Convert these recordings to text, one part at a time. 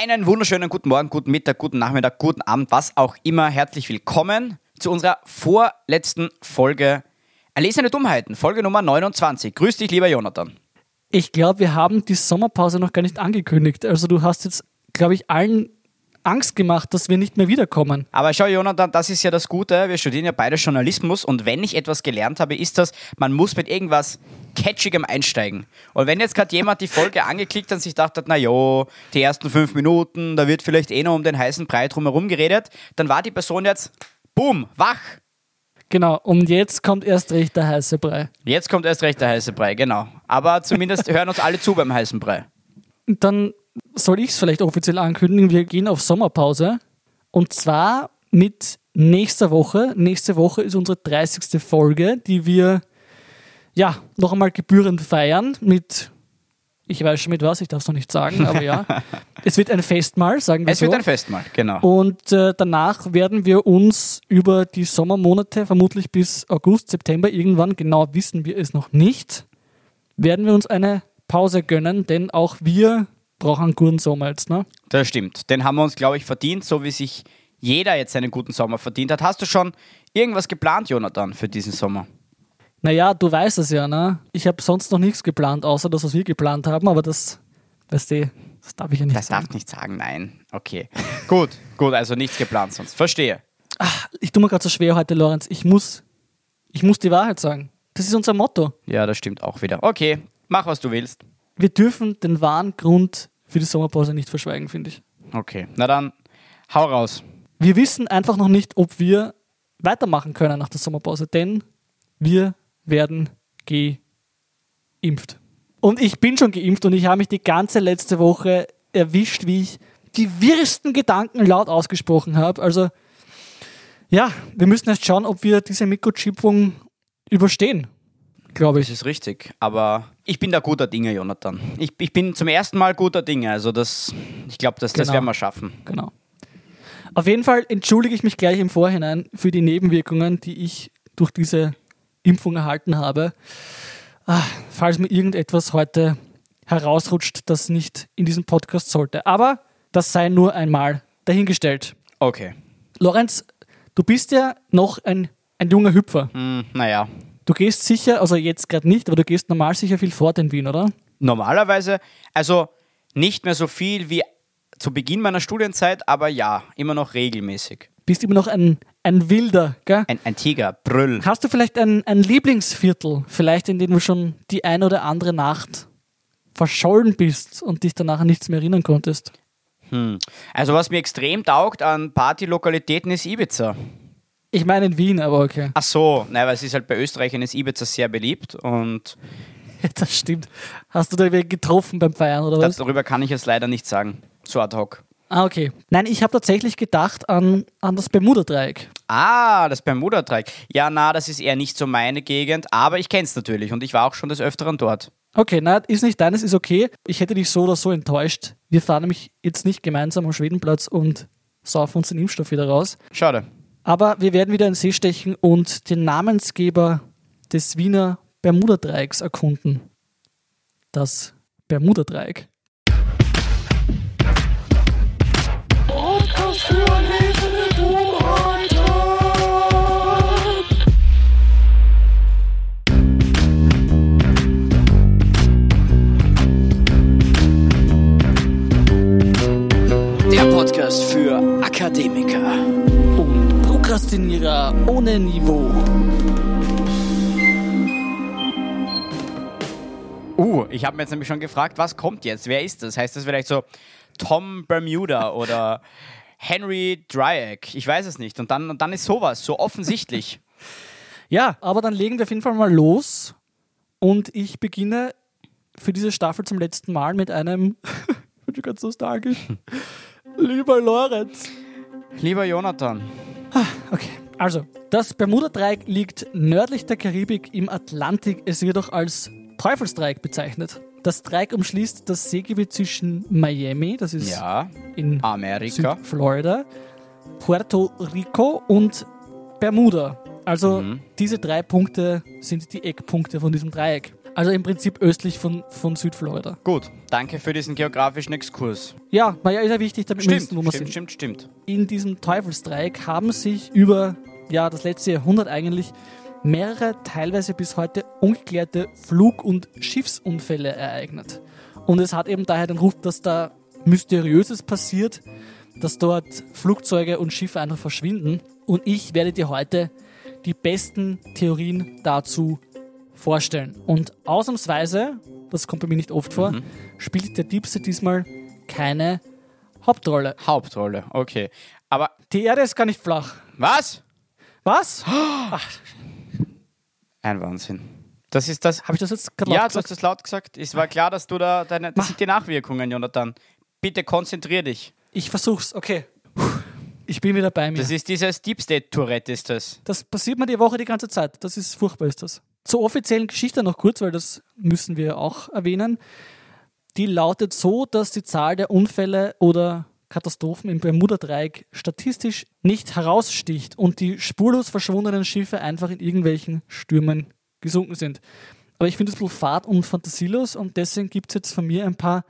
Einen wunderschönen guten Morgen, guten Mittag, guten Nachmittag, guten Abend, was auch immer. Herzlich willkommen zu unserer vorletzten Folge Erlesene Dummheiten, Folge Nummer 29. Grüß dich, lieber Jonathan. Ich glaube, wir haben die Sommerpause noch gar nicht angekündigt. Also du hast jetzt, glaube ich, allen Angst gemacht, dass wir nicht mehr wiederkommen. Aber schau, Jonathan, das ist ja das Gute. Wir studieren ja beide Journalismus und wenn ich etwas gelernt habe, ist das, man muss mit irgendwas Catchigem einsteigen. Und wenn jetzt gerade jemand die Folge angeklickt hat und sich dachte, na jo, die ersten fünf Minuten, da wird vielleicht eh noch um den heißen Brei drumherum geredet, dann war die Person jetzt, boom, wach. Genau, und jetzt kommt erst recht der heiße Brei. Jetzt kommt erst recht der heiße Brei, genau. Aber zumindest hören uns alle zu beim heißen Brei. Dann soll ich es vielleicht offiziell ankündigen, wir gehen auf Sommerpause. Und zwar mit nächster Woche. Nächste Woche ist unsere 30. Folge, die wir ja noch einmal gebührend feiern mit, ich weiß schon mit was, ich darf es noch nicht sagen, aber ja. es wird ein Festmahl, sagen wir Es so. wird ein Festmahl, genau. Und äh, danach werden wir uns über die Sommermonate, vermutlich bis August, September irgendwann, genau wissen wir es noch nicht, werden wir uns eine Pause gönnen, denn auch wir brauchen einen guten Sommer jetzt. Ne? Das stimmt. Den haben wir uns, glaube ich, verdient, so wie sich jeder jetzt einen guten Sommer verdient hat. Hast du schon irgendwas geplant, Jonathan, für diesen Sommer? Naja, du weißt es ja, ne? Ich habe sonst noch nichts geplant, außer das, was wir geplant haben, aber das, weißt du, das darf ich ja nicht Das sagen. darf nicht sagen, nein. Okay. gut, gut, also nichts geplant sonst. Verstehe. Ich tue mir gerade so schwer heute, Lorenz. Ich muss, ich muss die Wahrheit sagen. Das ist unser Motto. Ja, das stimmt auch wieder. Okay, mach, was du willst. Wir dürfen den wahren Grund für die Sommerpause nicht verschweigen, finde ich. Okay, na dann, hau raus. Wir wissen einfach noch nicht, ob wir weitermachen können nach der Sommerpause, denn wir werden geimpft. Und ich bin schon geimpft und ich habe mich die ganze letzte Woche erwischt, wie ich die wirsten Gedanken laut ausgesprochen habe. Also ja, wir müssen erst schauen, ob wir diese Mikrochippung überstehen, glaube Das ich. ist richtig, aber ich bin da guter Dinge, Jonathan. Ich, ich bin zum ersten Mal guter Dinge, also das, ich glaube, das, das Genau. werden wir schaffen. Genau. Auf jeden Fall entschuldige ich mich gleich im Vorhinein für die Nebenwirkungen, die ich durch diese Impfung erhalten habe. Ah, falls mir irgendetwas heute herausrutscht, das nicht in diesem Podcast sollte. Aber das sei nur einmal dahingestellt. Okay. Lorenz, du bist ja noch ein, ein junger Hüpfer. Hm, naja, Du gehst sicher, also jetzt gerade nicht, aber du gehst normal sicher viel fort in Wien, oder? normalerweise, also nicht mehr so viel wie zu Beginn meiner Studienzeit, aber ja, immer noch regelmäßig. Bist immer noch ein, ein Wilder, gell? Ein, ein Tiger, Brüll. Hast du vielleicht ein, ein Lieblingsviertel, vielleicht in dem du schon die eine oder andere Nacht verschollen bist und dich danach an nichts mehr erinnern konntest? Hm. Also was mir extrem taugt an Partylokalitäten ist Ibiza. Ich meine in Wien, aber okay. Ach so, nein, weil es ist halt bei Österreichern ist Ibiza sehr beliebt und Das stimmt. Hast du da wen getroffen beim Feiern oder was? darüber kann ich jetzt leider nicht sagen. So ad hoc. Ah, okay. Nein, ich habe tatsächlich gedacht an, an das Bermuda-Dreieck. Ah, das Bermuda-Dreieck. Ja, na, das ist eher nicht so meine Gegend, aber ich kenne es natürlich und ich war auch schon des Öfteren dort. Okay, na, ist nicht deines, ist okay. Ich hätte dich so oder so enttäuscht. Wir fahren nämlich jetzt nicht gemeinsam am Schwedenplatz und saufen uns den Impfstoff wieder raus. Schade. Aber wir werden wieder in den See stechen und den Namensgeber des Wiener Bermuda-Dreiecks erkunden. Das Bermuda-Dreieck. Der Podcast für Akademiker. Prokrastinierer ohne Niveau. Uh, ich habe mir jetzt nämlich schon gefragt, was kommt jetzt? Wer ist das? Heißt das vielleicht so Tom Bermuda oder Henry Dreieck? Ich weiß es nicht. Und dann, und dann ist sowas, so offensichtlich. Ja, aber dann legen wir auf jeden Fall mal los. Und ich beginne für diese Staffel zum letzten Mal mit einem, ich bin schon ganz nostalgisch, lieber Lorenz. Lieber Jonathan. Okay, also, das Bermuda-Dreieck liegt nördlich der Karibik im Atlantik. Es wird auch als Teufelsdreieck bezeichnet. Das Dreieck umschließt das Seegebiet zwischen Miami, das ist Ja, in Amerika. Südflorida, Puerto Rico und Bermuda. Also Mhm. diese drei Punkte sind die Eckpunkte von diesem Dreieck. Also im Prinzip östlich von, von Südflorida. Gut, danke für diesen geografischen Exkurs. Ja, naja, ist ja wichtig, damit wir Stimmt, wissen, wo wir stimmt, sind. stimmt, stimmt. in diesem Teufelsdreieck haben sich über ja, das letzte Jahrhundert eigentlich mehrere teilweise bis heute ungeklärte Flug- und Schiffsunfälle ereignet. Und es hat eben daher den Ruf, dass da Mysteriöses passiert, dass dort Flugzeuge und Schiffe einfach verschwinden. Und ich werde dir heute die besten Theorien dazu vorstellen. Und ausnahmsweise, das kommt bei mir nicht oft vor, spielt der Diebste diesmal keine Hauptrolle. Hauptrolle, okay. Aber Die Erde ist gar nicht flach. was? Was? Ein Wahnsinn. Das ist das. Habe ich das jetzt gerade Ja, laut du hast das laut gesagt. Es war klar, dass du da deine. Das sind die Nachwirkungen, Jonathan. Bitte konzentrier dich. Ich versuch's, okay. Ich bin wieder bei mir. Das Das, ist dieses Deep State Tourette, ist das. passiert mir die Woche die ganze Zeit. Das ist furchtbar, ist das. Zur offiziellen Geschichte noch kurz, weil das müssen wir auch erwähnen. Die lautet so, dass die Zahl der Unfälle oder Katastrophen im Bermuda-Dreieck statistisch nicht heraussticht und die spurlos verschwundenen Schiffe einfach in irgendwelchen Stürmen gesunken sind. Aber ich finde es ein bisschen fad und fantasielos und deswegen gibt es jetzt von mir ein paar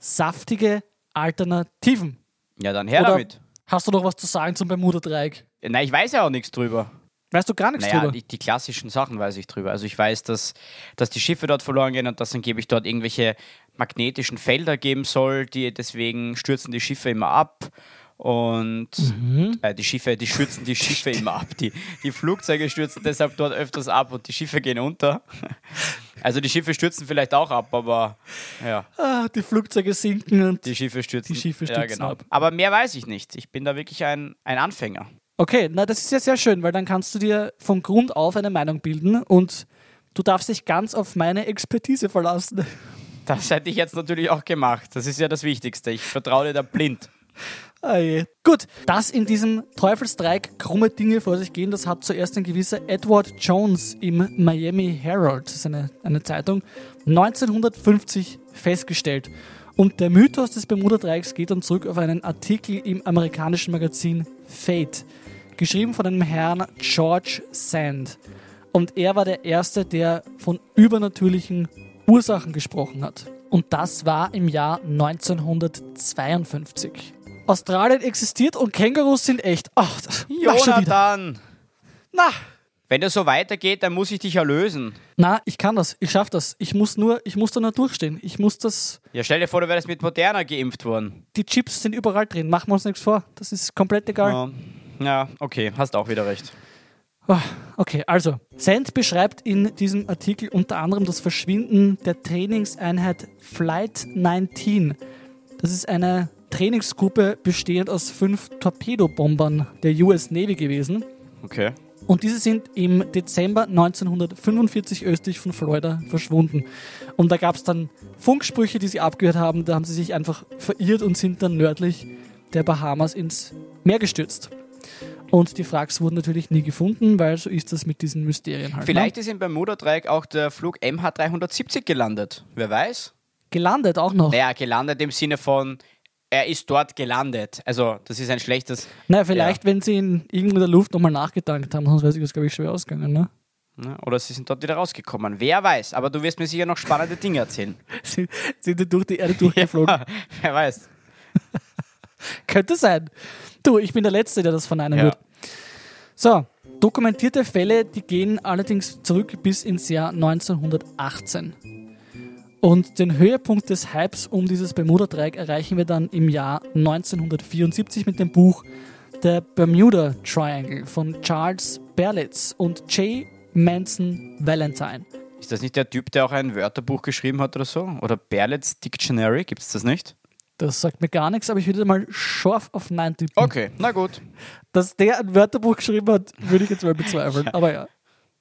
saftige Alternativen. Ja, dann her Oder damit. hast du noch was zu sagen zum Bermuda-Dreieck? Nein, ich weiß ja auch nichts drüber. Weißt du gar nichts Naja, drüber? die, die klassischen Sachen weiß ich drüber. Also ich weiß, dass, dass die Schiffe dort verloren gehen und dass angeblich dort irgendwelche magnetischen Felder geben soll, die deswegen stürzen die Schiffe immer ab. Und Mhm. äh, die Schiffe, die stürzen die Schiffe immer ab. Die, die Flugzeuge stürzen deshalb dort öfters ab und die Schiffe gehen unter. Also die Schiffe stürzen vielleicht auch ab, aber ja, Ah, die Flugzeuge sinken und. die Schiffe stürzen. Die Schiffe ja, stürzen genau. ab. Aber mehr weiß ich nicht. Ich bin da wirklich ein, ein Anfänger. Okay, na, das ist ja sehr schön, weil dann kannst du dir von Grund auf eine Meinung bilden und du darfst dich ganz auf meine Expertise verlassen. Das hätte ich jetzt natürlich auch gemacht. Das ist ja das Wichtigste. Ich vertraue dir da blind. Ah. Gut, dass in diesem Teufelsdreieck krumme Dinge vor sich gehen, das hat zuerst ein gewisser Edward Jones im Miami Herald, das ist eine, eine Zeitung, 1950 festgestellt. Und der Mythos des Bermuda-Dreiecks geht dann zurück auf einen Artikel im amerikanischen Magazin Fate, geschrieben von einem Herrn George Sand. Und er war der Erste, der von übernatürlichen Ursachen gesprochen hat. Und das war im Jahr 1952. Australien existiert und Kängurus sind echt. Ach. Jonathan! Na, Wenn das so weitergeht, dann muss ich dich erlösen. na, ich kann das. Ich schaff das. Ich muss nur, ich muss da nur durchstehen. Ich muss das. Ja, stell dir vor, du wärst mit Moderna geimpft worden. Die Chips sind überall drin. Machen wir uns nichts vor. Das ist komplett egal. Ja. ja, okay, hast auch wieder recht. Ah, Okay, also, Sand beschreibt in diesem Artikel unter anderem das Verschwinden der Trainingseinheit Flight 19. Das ist eine Trainingsgruppe bestehend aus fünf Torpedobombern der US Navy gewesen. Okay. Und diese sind im Dezember 1945 östlich von Florida verschwunden. Und da gab es dann Funksprüche, die sie abgehört haben. Da haben sie sich einfach verirrt und sind dann nördlich der Bahamas ins Meer gestürzt. Und die Frags wurden natürlich nie gefunden, weil so ist das mit diesen Mysterien halt. Vielleicht ne? ist im Bermuda-Dreieck auch der Flug MH370 gelandet. Wer weiß? Gelandet auch noch. Naja, gelandet im Sinne von, er ist dort gelandet. Also, das ist ein schlechtes. naja, vielleicht, wenn sie in irgendwo in der Luft nochmal nachgedankt haben, sonst wäre das, glaube ich, schwer ausgegangen. Ne? Oder sie sind dort wieder rausgekommen. Wer weiß. Aber du wirst mir sicher noch spannende Dinge erzählen. Sie sind sie durch die Erde durchgeflogen. Ja, wer weiß. Könnte sein. Du, ich bin der Letzte, der das verneinen Ja. wird. So, dokumentierte Fälle, die gehen allerdings zurück bis ins Jahr 1918. Und den Höhepunkt des Hypes um dieses Bermuda-Dreieck erreichen wir dann im Jahr 1974 mit dem Buch The Bermuda Triangle von Charles Berlitz und J. Manson Valentine. Ist das nicht der Typ, der auch ein Wörterbuch geschrieben hat oder so? Oder Berlitz Dictionary? Gibt es das nicht? Das sagt mir gar nichts, aber ich würde mal scharf auf Nein tippen. Okay, na gut. Dass der ein Wörterbuch geschrieben hat, würde ich jetzt mal bezweifeln. Aber ja.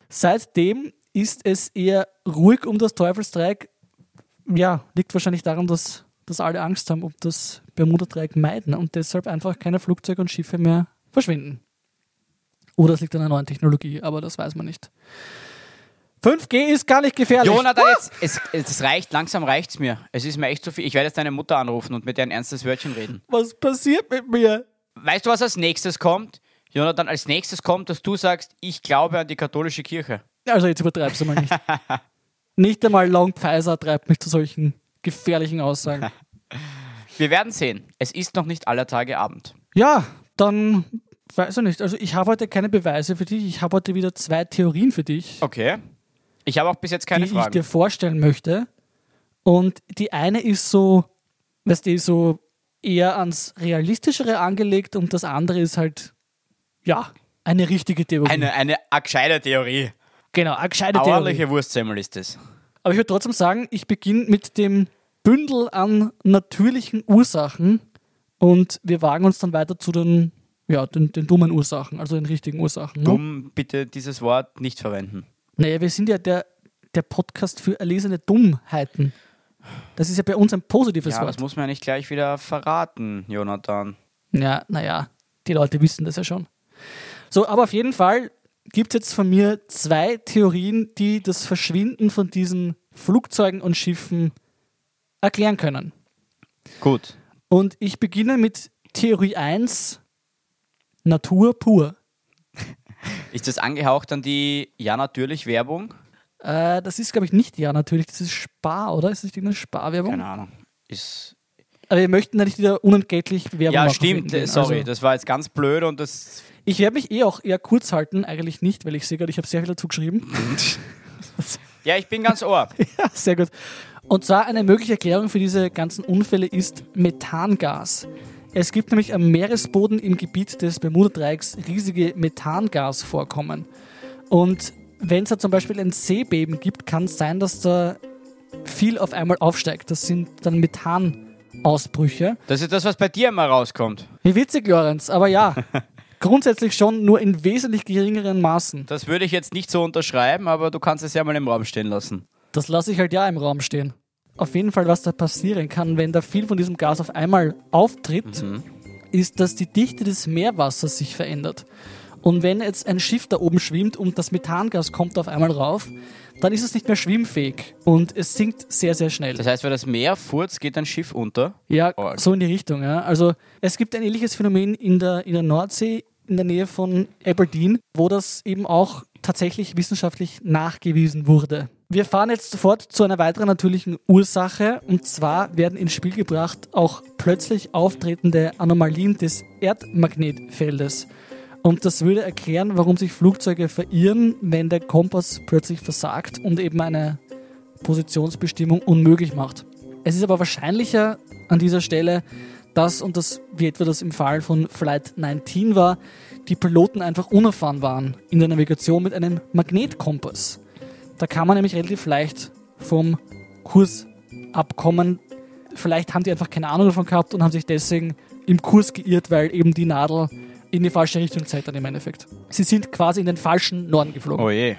Seitdem ist es eher ruhig um das Teufelsdreieck. Ja, liegt wahrscheinlich daran, dass, dass alle Angst haben, ob das Bermuda-Dreieck meiden und deshalb einfach keine Flugzeuge und Schiffe mehr verschwinden. Oder es liegt an einer neuen Technologie, aber das weiß man nicht. 5G ist gar nicht gefährlich. Jonathan, jetzt, es, es reicht, langsam reicht's mir. Es ist mir echt zu viel. Ich werde jetzt deine Mutter anrufen und mit der ein ernstes Wörtchen reden. Was passiert mit mir? Weißt du, was als nächstes kommt? Jonathan, als nächstes kommt, dass du sagst, ich glaube an die katholische Kirche. Also jetzt übertreibst du mal nicht. Nicht einmal Long Pfizer treibt mich zu solchen gefährlichen Aussagen. Wir werden sehen. Es ist noch nicht aller Tage Abend. Ja, dann weiß ich nicht. Also ich habe heute keine Beweise für dich. Ich habe heute wieder zwei Theorien für dich, Okay. Ich habe auch bis jetzt keine die ich Fragen. dir vorstellen möchte. Und die eine ist so, weißt du, so eher ans Realistischere angelegt und das andere ist halt, ja, eine richtige Theorie. Eine, eine gescheite Theorie. Genau, eine gescheite ordentliche Wurstsemmel ist es. Aber ich würde trotzdem sagen, ich beginne mit dem Bündel an natürlichen Ursachen und wir wagen uns dann weiter zu den, ja, den, den dummen Ursachen, also den richtigen Ursachen. Ne? Dumm, bitte dieses Wort nicht verwenden. Naja, wir sind ja der, der Podcast für erlesene Dummheiten. Das ist ja bei uns ein positives Ja, das Wort. muss man ja nicht gleich wieder verraten, Jonathan. Ja, naja, die Leute wissen das ja schon. So, aber auf jeden Fall gibt es jetzt von mir zwei Theorien, die das Verschwinden von diesen Flugzeugen und Schiffen erklären können. Gut. Und ich beginne mit Theorie 1, Natur pur. Ist das angehaucht an die Ja natürlich Werbung? Äh, das ist, glaube ich, nicht ja natürlich, das ist Spar, oder? Ist das nicht irgendeine Sparwerbung? Keine Ahnung. Ist Aber wir möchten da nicht wieder unentgeltlich Werbung ja, machen. stimmt. für irgendwen. Sorry, Also, das war jetzt ganz blöd und das. Ich werde mich eh auch eher kurz halten, eigentlich nicht, weil ich sehe gerade, ich habe sehr viel dazu geschrieben. Ja, ich bin ganz ohr. Ja, sehr gut. Und zwar eine mögliche Erklärung für diese ganzen Unfälle ist Methangas. Es gibt nämlich am Meeresboden im Gebiet des Bermuda-Dreiecks riesige Methangasvorkommen. Und wenn es da zum Beispiel ein Seebeben gibt, kann es sein, dass da viel auf einmal aufsteigt. Das sind dann Methanausbrüche. Das ist das, was bei dir immer rauskommt. Wie witzig, Lorenz, aber ja. grundsätzlich schon nur in wesentlich geringeren Maßen. Das würde ich jetzt nicht so unterschreiben, aber du kannst es ja mal im Raum stehen lassen. Das lasse ich halt ja im Raum stehen. Auf jeden Fall, was da passieren kann, wenn da viel von diesem Gas auf einmal auftritt, ist, dass die Dichte des Meerwassers sich verändert. Und wenn jetzt ein Schiff da oben schwimmt und das Methangas kommt auf einmal rauf, dann ist es nicht mehr schwimmfähig und es sinkt sehr, sehr schnell. Das heißt, wenn das Meer furzt, geht ein Schiff unter. Ja, Arg. so in die Richtung. Ja. Also es gibt ein ähnliches Phänomen in der, in der Nordsee, in der Nähe von Aberdeen, wo das eben auch tatsächlich wissenschaftlich nachgewiesen wurde. Wir fahren jetzt sofort zu einer weiteren natürlichen Ursache und zwar werden ins Spiel gebracht auch plötzlich auftretende Anomalien des Erdmagnetfeldes. Und das würde erklären, warum sich Flugzeuge verirren, wenn der Kompass plötzlich versagt und eben eine Positionsbestimmung unmöglich macht. Es ist aber wahrscheinlicher an dieser Stelle, dass, und das wie etwa das im Fall von Flight 19 war, die Piloten einfach unerfahren waren in der Navigation mit einem Magnetkompass. Da kann man nämlich relativ leicht vom Kurs abkommen. Vielleicht haben die einfach keine Ahnung davon gehabt und haben sich deswegen im Kurs geirrt, weil eben die Nadel in die falsche Richtung zeigt dann im Endeffekt. Sie sind quasi in den falschen Norden geflogen. Oh je.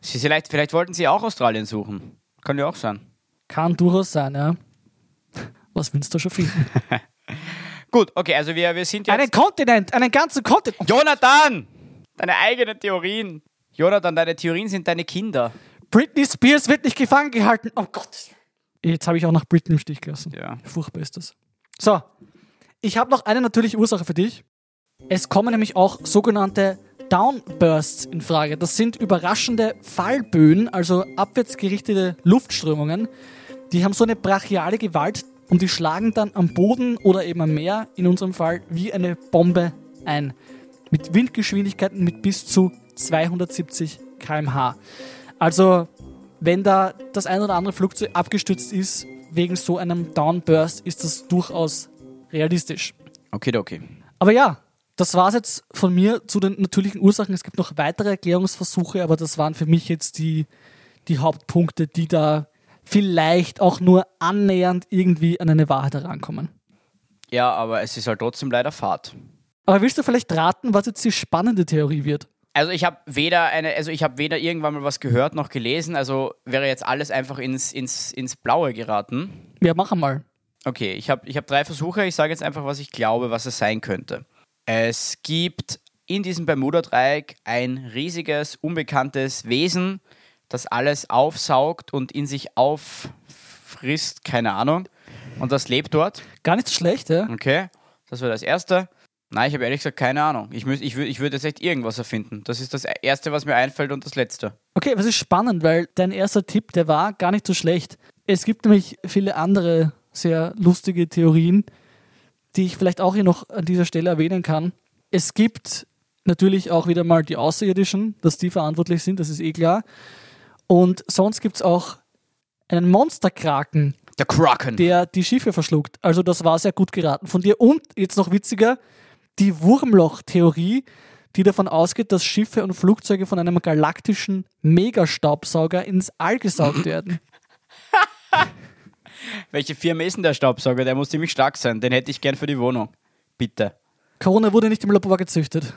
Sie vielleicht, vielleicht wollten sie auch Australien suchen. Kann ja auch sein. Kann durchaus sein, ja. Was willst du schon finden? Gut, okay, also wir, wir sind jetzt. einen Kontinent, einen ganzen Kontinent. Jonathan! Deine eigenen Theorien. Jonathan, deine Theorien sind deine Kinder. Britney Spears wird nicht gefangen gehalten. Oh Gott. Jetzt habe ich auch nach Britney im Stich gelassen. Ja. Furchtbar ist das. So, ich habe noch eine natürliche Ursache für dich. Es kommen nämlich auch sogenannte Downbursts in Frage. Das sind überraschende Fallböen, also abwärts gerichtete Luftströmungen. Die haben so eine brachiale Gewalt und die schlagen dann am Boden oder eben am Meer, in unserem Fall, wie eine Bombe ein. Mit Windgeschwindigkeiten mit bis zu 270 km/h. Also, wenn da das ein oder andere Flugzeug abgestürzt ist, wegen so einem Downburst, ist das durchaus realistisch. Okay, okay. Aber ja, das war es jetzt von mir zu den natürlichen Ursachen. Es gibt noch weitere Erklärungsversuche, aber das waren für mich jetzt die, die Hauptpunkte, die da vielleicht auch nur annähernd irgendwie an eine Wahrheit herankommen. Ja, aber es ist halt trotzdem leider Fahrt. Aber willst du vielleicht raten, was jetzt die spannende Theorie wird? Also ich habe weder eine, also ich habe weder irgendwann mal was gehört noch gelesen, also wäre jetzt alles einfach ins, ins, ins Blaue geraten. Ja, mach mal. Okay, ich habe ich hab drei Versuche. Ich sage jetzt einfach, was ich glaube, was es sein könnte. Es gibt in diesem Bermuda-Dreieck ein riesiges, unbekanntes Wesen, das alles aufsaugt und in sich auffrisst, keine Ahnung. Und das lebt dort. Gar nicht so schlecht, ja? Okay, das war das Erste. Nein, ich habe ehrlich gesagt keine Ahnung. Ich, müß, ich, wür- ich würde jetzt echt irgendwas erfinden. Das ist das Erste, was mir einfällt und das Letzte. Okay, was ist spannend, weil dein erster Tipp, der war gar nicht so schlecht. Es gibt nämlich viele andere sehr lustige Theorien, die ich vielleicht auch hier noch an dieser Stelle erwähnen kann. Es gibt natürlich auch wieder mal die Außerirdischen, dass die verantwortlich sind, das ist eh klar. Und sonst gibt es auch einen Monsterkraken, Der Kraken. der die Schiffe verschluckt. Also das war sehr gut geraten von dir. Und jetzt noch witziger, die Wurmloch-Theorie, die davon ausgeht, dass Schiffe und Flugzeuge von einem galaktischen Megastaubsauger ins All gesaugt werden. Welche Firma ist denn der Staubsauger? Der muss ziemlich stark sein. Den hätte ich gern für die Wohnung. Bitte. Corona wurde nicht im Labor gezüchtet.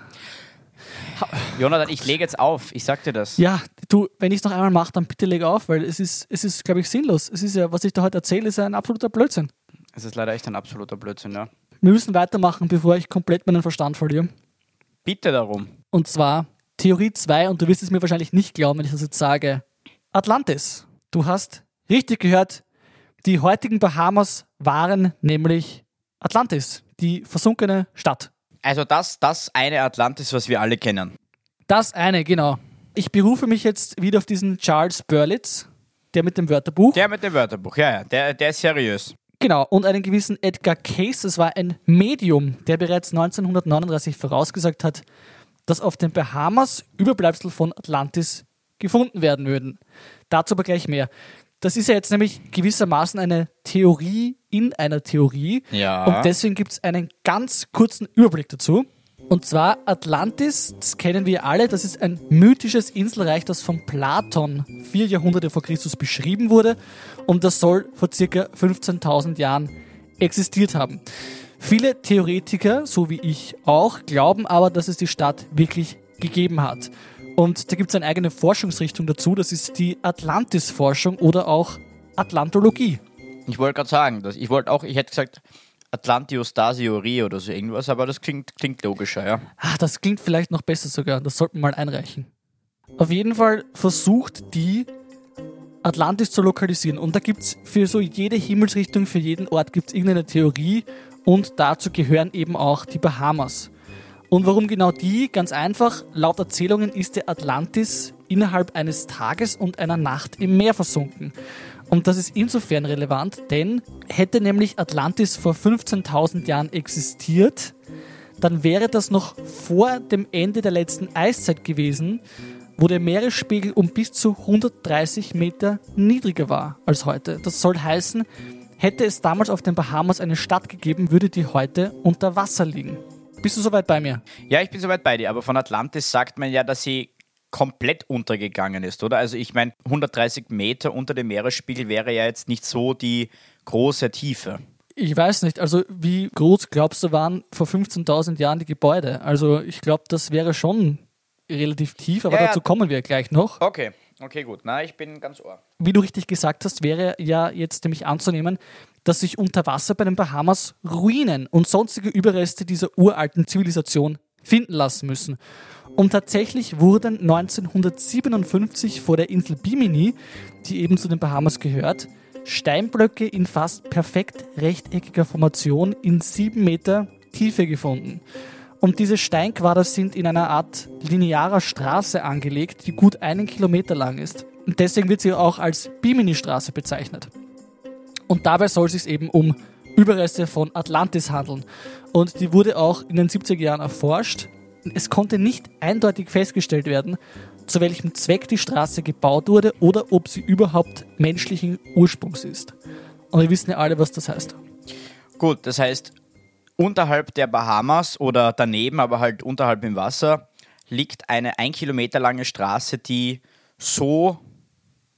Jonathan, ich lege jetzt auf. Ich sag dir das. Ja, du, wenn ich es noch einmal mache, dann bitte leg auf, weil es ist, es ist, glaube ich, sinnlos. Es ist ja, was ich da heute erzähle, ist ein absoluter Blödsinn. Es ist leider echt ein absoluter Blödsinn, ja. Wir müssen weitermachen, bevor ich komplett meinen Verstand verliere. Bitte darum. Und zwar Theorie 2, und du wirst es mir wahrscheinlich nicht glauben, wenn ich das jetzt sage. Atlantis. Du hast richtig gehört, die heutigen Bahamas waren nämlich Atlantis, die versunkene Stadt. Also das, das eine Atlantis, was wir alle kennen. Das eine, genau. Ich berufe mich jetzt wieder auf diesen Charles Berlitz, der mit dem Wörterbuch. Der mit dem Wörterbuch, ja, ja. Der, der ist seriös. Genau, und einen gewissen Edgar Case, das war ein Medium, der bereits 1939 vorausgesagt hat, dass auf den Bahamas Überbleibsel von Atlantis gefunden werden würden. Dazu aber gleich mehr. Das ist ja jetzt nämlich gewissermaßen eine Theorie in einer Theorie. Ja. Und deswegen gibt es einen ganz kurzen Überblick dazu. Und zwar Atlantis, das kennen wir alle, das ist ein mythisches Inselreich, das von Platon vier Jahrhunderte vor Christus beschrieben wurde und das soll vor circa 15.000 Jahren existiert haben. Viele Theoretiker, so wie ich auch, glauben aber, dass es die Stadt wirklich gegeben hat. Und da gibt es eine eigene Forschungsrichtung dazu, das ist die Atlantis-Forschung oder auch Atlantologie. Ich wollte gerade sagen, dass ich wollte auch, ich hätte gesagt Atlantiostasiori oder so irgendwas, aber das klingt, klingt logischer, ja. Ah, das klingt vielleicht noch besser sogar. Das sollten wir mal einreichen. Auf jeden Fall versucht die Atlantis zu lokalisieren. Und da gibt es für so jede Himmelsrichtung, für jeden Ort gibt es irgendeine Theorie. Und dazu gehören eben auch die Bahamas. Und warum genau die? Ganz einfach, laut Erzählungen ist der Atlantis innerhalb eines Tages und einer Nacht im Meer versunken. Und das ist insofern relevant, denn hätte nämlich Atlantis vor 15.000 Jahren existiert, dann wäre das noch vor dem Ende der letzten Eiszeit gewesen, wo der Meeresspiegel um bis zu 130 Meter niedriger war als heute. Das soll heißen, hätte es damals auf den Bahamas eine Stadt gegeben, würde die heute unter Wasser liegen. Bist du soweit bei mir? Ja, ich bin soweit bei dir, aber von Atlantis sagt man ja, dass sie komplett untergegangen ist, oder? Also ich meine, 130 Meter unter dem Meeresspiegel wäre ja jetzt nicht so die große Tiefe. Ich weiß nicht, also wie groß glaubst du waren vor 15.000 Jahren die Gebäude? Also ich glaube, das wäre schon relativ tief, aber Ja, dazu kommen wir gleich noch. Okay, okay, gut. Na, ich bin ganz ohr. wie du richtig gesagt hast, wäre ja jetzt nämlich anzunehmen, dass sich unter Wasser bei den Bahamas Ruinen und sonstige Überreste dieser uralten Zivilisation finden lassen müssen. Und tatsächlich wurden 1957 vor der Insel Bimini, die eben zu den Bahamas gehört, Steinblöcke in fast perfekt rechteckiger Formation in sieben Meter Tiefe gefunden. Und diese Steinquader sind in einer Art linearer Straße angelegt, die gut einen Kilometer lang ist. Und deswegen wird sie auch als Bimini-Straße bezeichnet. Und dabei soll es sich eben um Überreste von Atlantis handeln. Und die wurde auch in den 70er Jahren erforscht. Es konnte nicht eindeutig festgestellt werden, zu welchem Zweck die Straße gebaut wurde oder ob sie überhaupt menschlichen Ursprungs ist. Und wir wissen ja alle, was das heißt. Gut, das heißt, unterhalb der Bahamas oder daneben, aber halt unterhalb im Wasser, liegt eine ein Kilometer lange Straße, die so,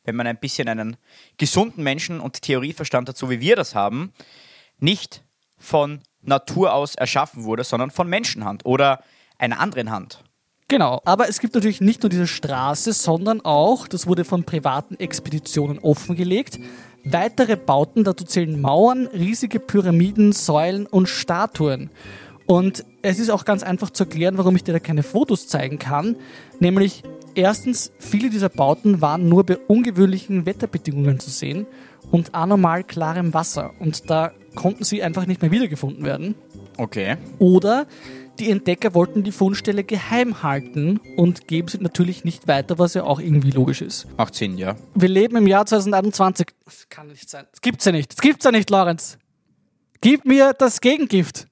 wenn man ein bisschen einen gesunden Menschen und Theorieverstand dazu, wie wir das haben, nicht von Natur aus erschaffen wurde, sondern von Menschenhand oder einer anderen Hand. Genau, aber es gibt natürlich nicht nur diese Straße, sondern auch, das wurde von privaten Expeditionen offengelegt, weitere Bauten, dazu zählen Mauern, riesige Pyramiden, Säulen und Statuen. Und es ist auch ganz einfach zu erklären, warum ich dir da keine Fotos zeigen kann. Nämlich, erstens, viele dieser Bauten waren nur bei ungewöhnlichen Wetterbedingungen zu sehen und anormal klarem Wasser. Und da konnten sie einfach nicht mehr wiedergefunden werden. Okay. Oder die Entdecker wollten die Fundstelle geheim halten und geben sie natürlich nicht weiter, was ja auch irgendwie logisch ist. Macht Sinn, ja. Wir leben im Jahr 2021. Das kann nicht sein. Das gibt's ja nicht. Das gibt's ja nicht, Lorenz. Gib mir das Gegengift.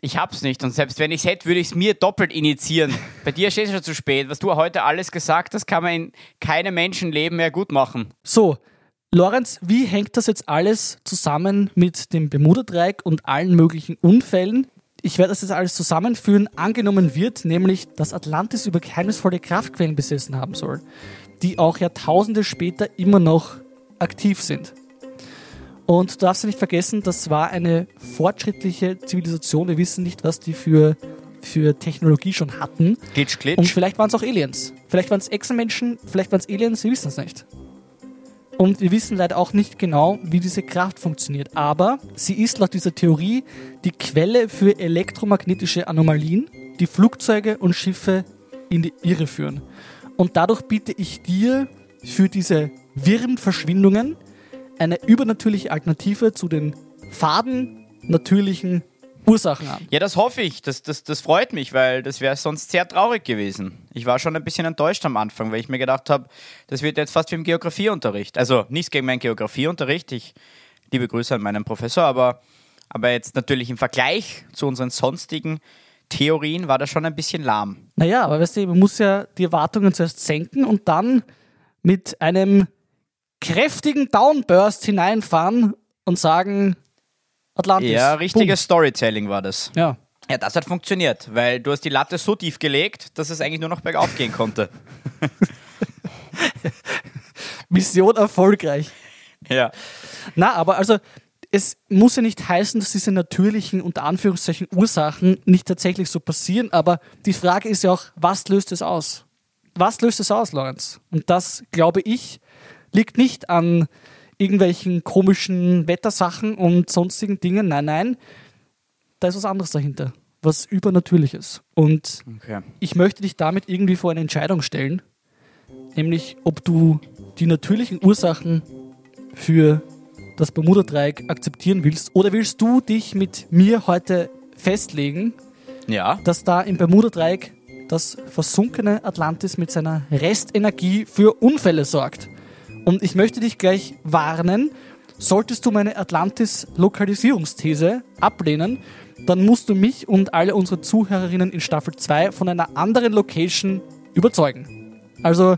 Ich hab's nicht und selbst wenn ich's hätte, würde ich's mir doppelt initiieren. Bei dir steht es schon zu spät. Was du heute alles gesagt hast, kann man in keinem Menschenleben mehr gut machen. So, Lorenz, wie hängt das jetzt alles zusammen mit dem Bermuda-Dreieck und allen möglichen Unfällen? Ich werde das jetzt alles zusammenführen. Angenommen wird nämlich, dass Atlantis über geheimnisvolle Kraftquellen besessen haben soll, die auch Jahrtausende später immer noch aktiv sind. Und du darfst ja nicht vergessen, das war eine fortschrittliche Zivilisation. Wir wissen nicht, was die für, für Technologie schon hatten. Glitch, glitch. Und vielleicht waren es auch Aliens. Vielleicht waren es Echsenmenschen, vielleicht waren es Aliens, wir wissen es nicht. Und wir wissen leider auch nicht genau, wie diese Kraft funktioniert. Aber sie ist laut dieser Theorie die Quelle für elektromagnetische Anomalien, die Flugzeuge und Schiffe in die Irre führen. Und dadurch biete ich dir für diese wirren Verschwindungen eine übernatürliche Alternative zu den faden, natürlichen Ursachen an. Ja, das hoffe ich. Das, das, das freut mich, weil das wäre sonst sehr traurig gewesen. Ich war schon ein bisschen enttäuscht am Anfang, weil ich mir gedacht habe, das wird jetzt fast wie im Geografieunterricht. Also nichts gegen meinen Geografieunterricht. Ich liebe Grüße an meinen Professor, aber, aber jetzt natürlich im Vergleich zu unseren sonstigen Theorien war das schon ein bisschen lahm. Naja, aber weißt du, man muss ja die Erwartungen zuerst senken und dann mit einem kräftigen Downburst hineinfahren und sagen, Atlantis. Ja, richtiges Storytelling war das. Ja. Ja, das hat funktioniert, weil du hast die Latte so tief gelegt, dass es eigentlich nur noch bergauf gehen konnte. Mission erfolgreich. Ja. Na, aber also es muss ja nicht heißen, dass diese natürlichen, unter Anführungszeichen, Ursachen nicht tatsächlich so passieren, aber die Frage ist ja auch, was löst es aus? Was löst es aus, Lorenz? Und das, glaube ich, liegt nicht an irgendwelchen komischen Wettersachen und sonstigen Dingen. Nein, nein, da ist was anderes dahinter, was übernatürliches. Und Okay. ich möchte dich damit irgendwie vor eine Entscheidung stellen, nämlich ob du die natürlichen Ursachen für das Bermuda-Dreieck akzeptieren willst oder willst du dich mit mir heute festlegen, Ja. dass da im Bermuda-Dreieck das versunkene Atlantis mit seiner Restenergie für Unfälle sorgt. Und ich möchte dich gleich warnen, solltest du meine Atlantis-Lokalisierungsthese ablehnen, dann musst du mich und alle unsere Zuhörerinnen in Staffel 2 von einer anderen Location überzeugen. Also,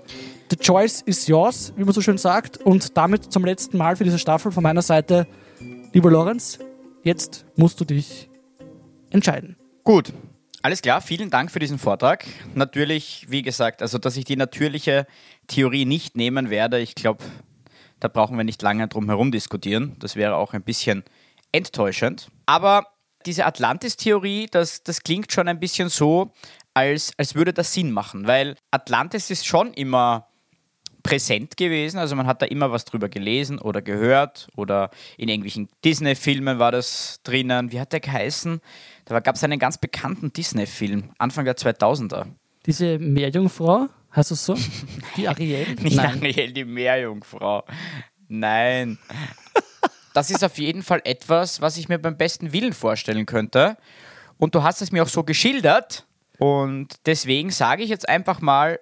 the choice is yours, wie man so schön sagt. Und damit zum letzten Mal für diese Staffel von meiner Seite, lieber Lorenz, jetzt musst du dich entscheiden. Gut. Alles klar, vielen Dank für diesen Vortrag. Natürlich, wie gesagt, also dass ich die natürliche Theorie nicht nehmen werde, ich glaube, da brauchen wir nicht lange drum herum diskutieren. Das wäre auch ein bisschen enttäuschend. Aber diese Atlantis-Theorie, das, das klingt schon ein bisschen so, als, als würde das Sinn machen, weil Atlantis ist schon immer präsent gewesen. Also man hat da immer was drüber gelesen oder gehört oder in irgendwelchen Disney-Filmen war das drinnen. Wie hat der geheißen? Da gab es einen ganz bekannten Disney-Film, Anfang der 2000er. Diese Meerjungfrau, heißt das so? Die Ariel? Nicht Ariel, die Meerjungfrau. Nein. Das ist auf jeden Fall etwas, was ich mir beim besten Willen vorstellen könnte. Und du hast es mir auch so geschildert. Und deswegen sage ich jetzt einfach mal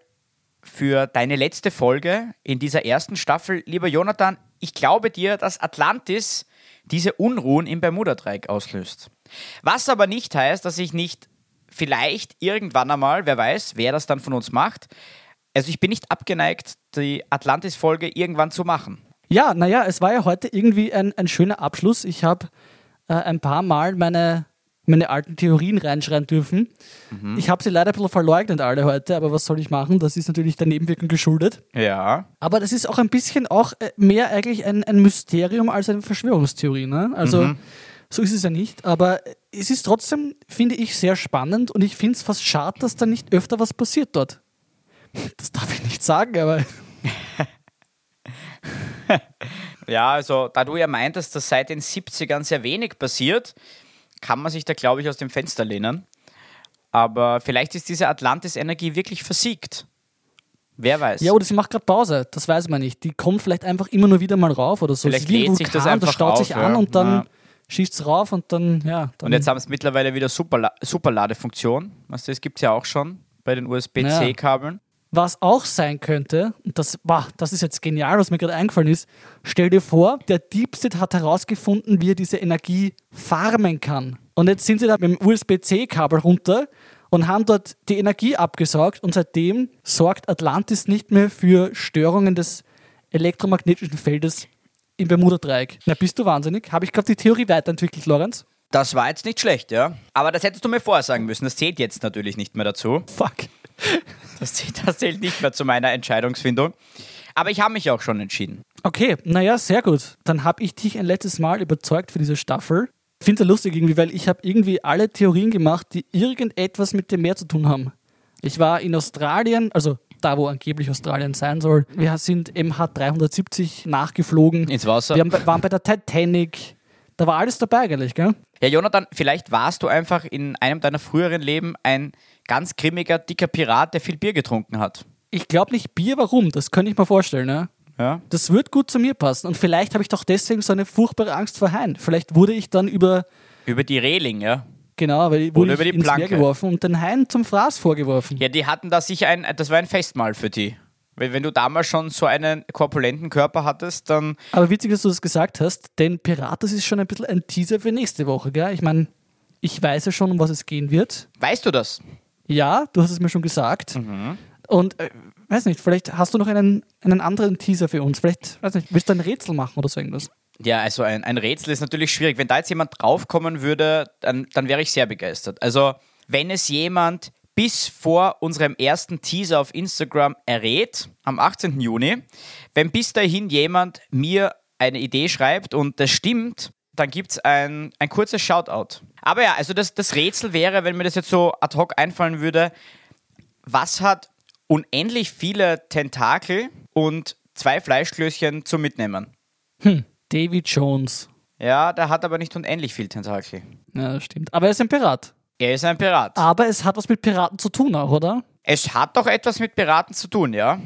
für deine letzte Folge in dieser ersten Staffel, lieber Jonathan, ich glaube dir, dass Atlantis diese Unruhen im Bermuda-Dreieck auslöst. Was aber nicht heißt, dass ich nicht vielleicht irgendwann einmal, wer weiß, wer das dann von uns macht, also ich bin nicht abgeneigt, die Atlantis-Folge irgendwann zu machen. Ja, naja, es war ja heute irgendwie ein, ein schöner Abschluss. Ich habe äh, ein paar Mal meine, meine alten Theorien reinschreien dürfen. Ich habe sie leider ein bisschen verleugnet alle heute, aber was soll ich machen? Das ist natürlich der Nebenwirkung geschuldet. Ja. Aber das ist auch ein bisschen auch äh, mehr eigentlich ein, ein Mysterium als eine Verschwörungstheorie. Ne? Also so ist es ja nicht. Aber es ist trotzdem, finde ich, sehr spannend und ich finde es fast schade, dass da nicht öfter was passiert dort. Das darf ich nicht sagen, aber Ja, also da du ja meintest, dass seit den 70ern sehr wenig passiert, kann man sich da, glaube ich, aus dem Fenster lehnen. Aber vielleicht ist diese Atlantis-Energie wirklich versiegt. Wer weiß. Ja, oder sie macht gerade Pause, das weiß man nicht. Die kommt vielleicht einfach immer nur wieder mal rauf oder so. Vielleicht lädt sich das einfach staut auf, sich an ja. und dann Ja. schießt es rauf und dann, ja. Dann Und jetzt haben es mittlerweile wieder Superla Superladefunktion. Weißt du, das gibt es ja auch schon bei den USB-C-Kabeln. Was auch sein könnte, und das, boah, das ist jetzt genial, was mir gerade eingefallen ist, stell dir vor, der Deep State hat herausgefunden, wie er diese Energie farmen kann. Und jetzt sind sie da mit dem USB-C-Kabel runter und haben dort die Energie abgesaugt und seitdem sorgt Atlantis nicht mehr für Störungen des elektromagnetischen Feldes im Bermuda-Dreieck. Na, bist du wahnsinnig? Habe ich gerade die Theorie weiterentwickelt, Lorenz? Das war jetzt nicht schlecht, ja. Aber das hättest du mir vorher sagen müssen. Das zählt jetzt natürlich nicht mehr dazu. Fuck. Das zählt, das zählt nicht mehr zu meiner Entscheidungsfindung. Aber ich habe mich auch schon entschieden. Okay, naja, sehr gut. Dann habe ich dich ein letztes Mal überzeugt für diese Staffel. Ich finde es ja lustig irgendwie, weil ich habe irgendwie alle Theorien gemacht, die irgendetwas mit dem Meer zu tun haben. Ich war in Australien, also da, wo angeblich Australien sein soll. Wir sind MH370 nachgeflogen. Ins Wasser. Wir haben, waren bei der Titanic. Da war alles dabei eigentlich, gell? Ja, Jonathan, vielleicht warst du einfach in einem deiner früheren Leben ein ganz grimmiger, dicker Pirat, der viel Bier getrunken hat. Ich glaube nicht Bier, warum? Das könnte ich mir vorstellen, ne? Ja. Das wird gut zu mir passen. Und vielleicht habe ich doch deswegen so eine furchtbare Angst vor Haien. Vielleicht wurde ich dann über, Über die Reling, ja. genau, weil ich wurde über die ins Meer Planke. geworfen und den Haien zum Fraß vorgeworfen. Ja, die hatten da sicher ein, das war ein Festmahl für die. Weil wenn du damals schon so einen korpulenten Körper hattest, dann Aber witzig, dass du das gesagt hast, denn Piratas ist schon ein bisschen ein Teaser für nächste Woche, gell? Ich meine, ich weiß ja schon, um was es gehen wird. weißt du das. Ja, du hast es mir schon gesagt. Mhm. Und äh, weiß nicht, vielleicht hast du noch einen, einen anderen Teaser für uns. Vielleicht, weiß nicht, willst du ein Rätsel machen oder so irgendwas? Ja, also ein, ein Rätsel ist natürlich schwierig. Wenn da jetzt jemand draufkommen würde, dann, dann wäre ich sehr begeistert. Also, wenn es jemand bis vor unserem ersten Teaser auf Instagram errät, am 18. Juni, wenn bis dahin jemand mir eine Idee schreibt und das stimmt, dann gibt es ein, ein kurzes Shoutout. Aber ja, also das, das Rätsel wäre, wenn mir das jetzt so ad hoc einfallen würde, was hat unendlich viele Tentakel und zwei Fleischklößchen zum Mitnehmen? David Jones. Ja, der hat aber nicht unendlich viel Tentakel. Ja, das stimmt. Aber er ist ein Pirat. Er ist ein Pirat. Aber es hat was mit Piraten zu tun auch, oder? Es hat doch etwas mit Piraten zu tun, ja.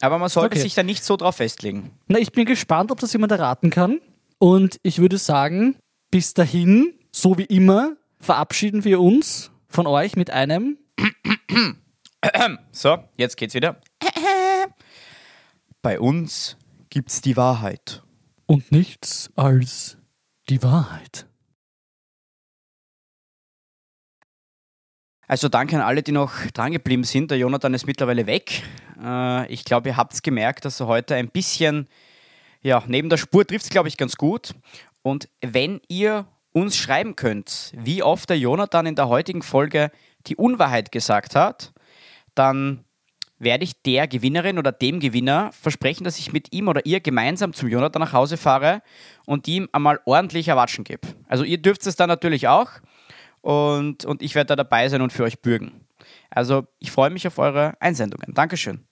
Aber man sollte Okay. sich da nicht so drauf festlegen. Na, ich bin gespannt, ob das jemand erraten kann. Und ich würde sagen, bis dahin, so wie immer, verabschieden wir uns von euch mit einem So, jetzt geht's wieder. Bei uns gibt's die Wahrheit. und nichts als die Wahrheit. Also danke an alle, die noch drangeblieben sind. Der Jonathan ist mittlerweile weg. Äh, ich glaube, ihr habt's gemerkt, dass er heute ein bisschen, ja, neben der Spur trifft's, glaube ich, ganz gut. Und wenn ihr uns schreiben könnt, wie oft der Jonathan in der heutigen Folge die Unwahrheit gesagt hat, dann werde ich der Gewinnerin oder dem Gewinner versprechen, dass ich mit ihm oder ihr gemeinsam zum Jonathan nach Hause fahre und ihm einmal ordentlich erwatschen gebe. Also ihr dürft es dann natürlich auch und, und ich werde da dabei sein und für euch bürgen. Also ich freue mich auf eure Einsendungen. Dankeschön.